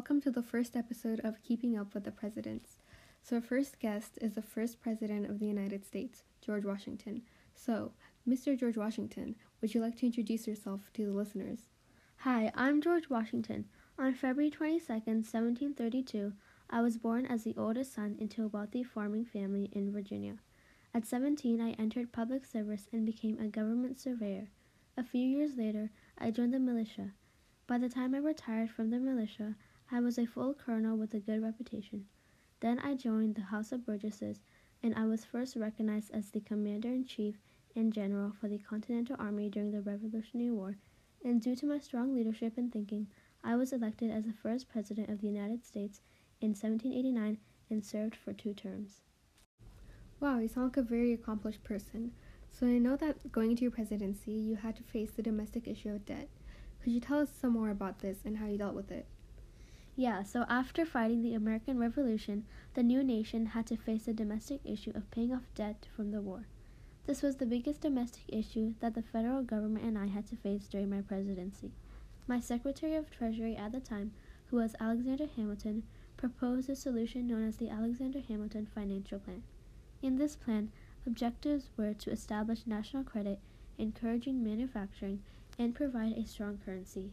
Welcome to the first episode of Keeping Up with the Presidents. So, our first guest is the first President of the United States, George Washington. So, Mr. George Washington, would you like to introduce yourself to the listeners? Hi, I'm George Washington. On February 22, 1732, I was born as the oldest son into a wealthy farming family in Virginia. At 17, I entered public service and became a government surveyor. A few years later, I joined the militia. By the time I retired from the militia, I was a full colonel with a good reputation. Then I joined the House of Burgesses, and I was first recognized as the commander in chief and general for the Continental Army during the Revolutionary War, and due to my strong leadership and thinking, I was elected as the first president of the United States in 1789 and served for two terms. Wow, you sound like a very accomplished person. So I know that going into your presidency, you had to face the domestic issue of debt. Could you tell us some more about this and how you dealt with it? Yeah, so after fighting the American Revolution, the new nation had to face the domestic issue of paying off debt from the war. This was the biggest domestic issue that the federal government and I had to face during my presidency. My Secretary of Treasury at the time, who was Alexander Hamilton, proposed a solution known as the Alexander Hamilton Financial Plan. In this plan, objectives were to establish national credit, encouraging manufacturing, and provide a strong currency.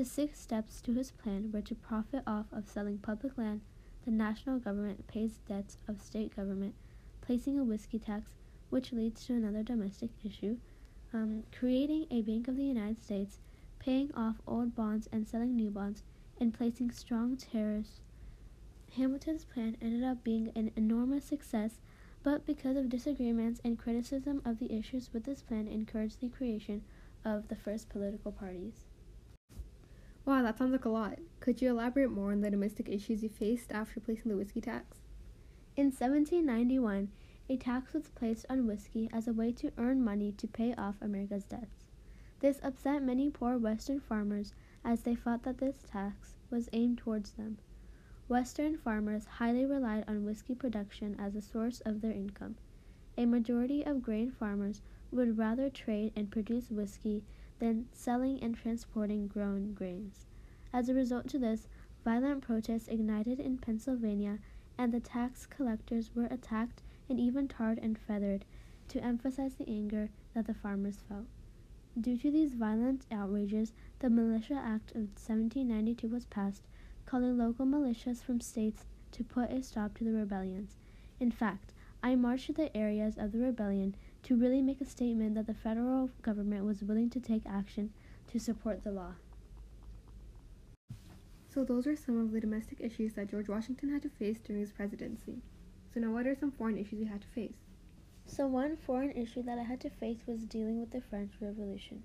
The six steps to his plan were to profit off of selling public land, the national government pays debts of state government, placing a whiskey tax, which leads to another domestic issue, um, creating a Bank of the United States, paying off old bonds and selling new bonds, and placing strong tariffs. Hamilton's plan ended up being an enormous success but because of disagreements and criticism of the issues with this plan encouraged the creation of the first political parties. Wow, that sounds like a lot. Could you elaborate more on the domestic issues you faced after placing the whiskey tax? In 1791, a tax was placed on whiskey as a way to earn money to pay off America's debts. This upset many poor Western farmers as they thought that this tax was aimed towards them. Western farmers highly relied on whiskey production as a source of their income. A majority of grain farmers would rather trade and produce whiskey than selling and transporting grown grains. As a result to this, violent protests ignited in Pennsylvania, and the tax collectors were attacked and even tarred and feathered to emphasize the anger that the farmers felt. Due to these violent outrages, the Militia Act of 1792 was passed, calling local militias from states to put a stop to the rebellions. In fact, I marched to the areas of the rebellion to really make a statement that the federal government was willing to take action to support the law. So, those are some of the domestic issues that George Washington had to face during his presidency. So, now what are some foreign issues he had to face? So, one foreign issue that I had to face was dealing with the French Revolution.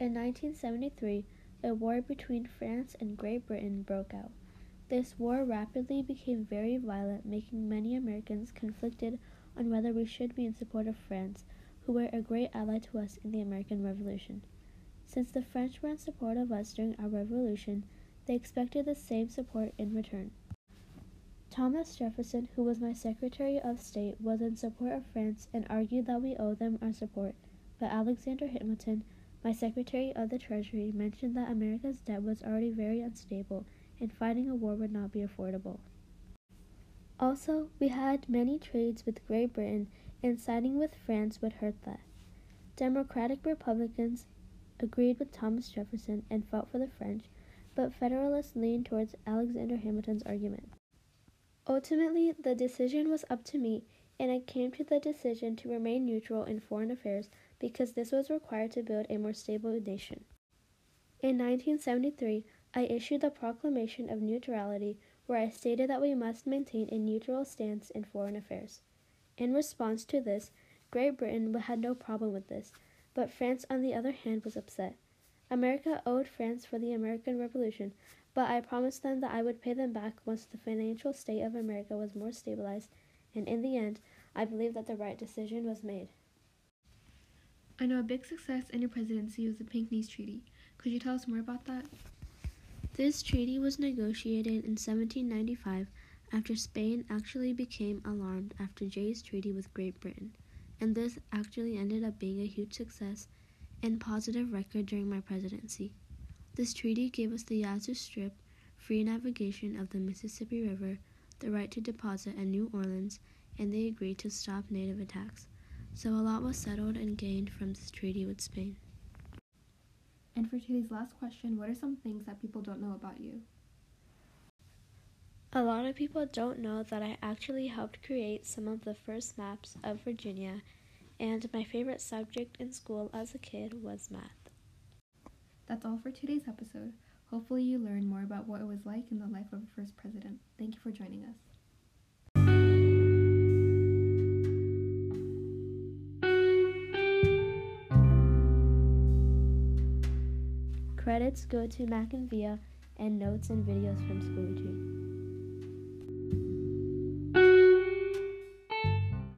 In 1973, a war between France and Great Britain broke out. This war rapidly became very violent, making many Americans conflicted on whether we should be in support of France, who were a great ally to us in the American Revolution. Since the French were in support of us during our revolution, they expected the same support in return. Thomas Jefferson, who was my Secretary of State, was in support of France and argued that we owe them our support, but Alexander Hamilton, my Secretary of the Treasury mentioned that America's debt was already very unstable and fighting a war would not be affordable. Also, we had many trades with Great Britain, and siding with France would hurt that. Democratic Republicans agreed with Thomas Jefferson and fought for the French, but Federalists leaned towards Alexander Hamilton's argument. Ultimately, the decision was up to me, and I came to the decision to remain neutral in foreign affairs because this was required to build a more stable nation. In 1973, I issued the Proclamation of Neutrality, where I stated that we must maintain a neutral stance in foreign affairs. In response to this, Great Britain had no problem with this, but France, on the other hand, was upset. America owed France for the American Revolution, but I promised them that I would pay them back once the financial state of America was more stabilized, and in the end, I believe that the right decision was made. I know a big success in your presidency was the Pinckney's Treaty. Could you tell us more about that? This treaty was negotiated in 1795 after Spain actually became alarmed after Jay's treaty with Great Britain, and this actually ended up being a huge success and positive record during my presidency. This treaty gave us the Yazoo Strip, free navigation of the Mississippi River, the right to deposit at New Orleans, and they agreed to stop native attacks. So a lot was settled and gained from this treaty with Spain. And for today's last question, what are some things that people don't know about you? A lot of people don't know that I actually helped create some of the first maps of Virginia, and my favorite subject in school as a kid was math. That's all for today's episode. Hopefully, you learned more about what it was like in the life of a first president. Thank you for joining us. Credits go to Mac and Via, and notes and videos from Schoology.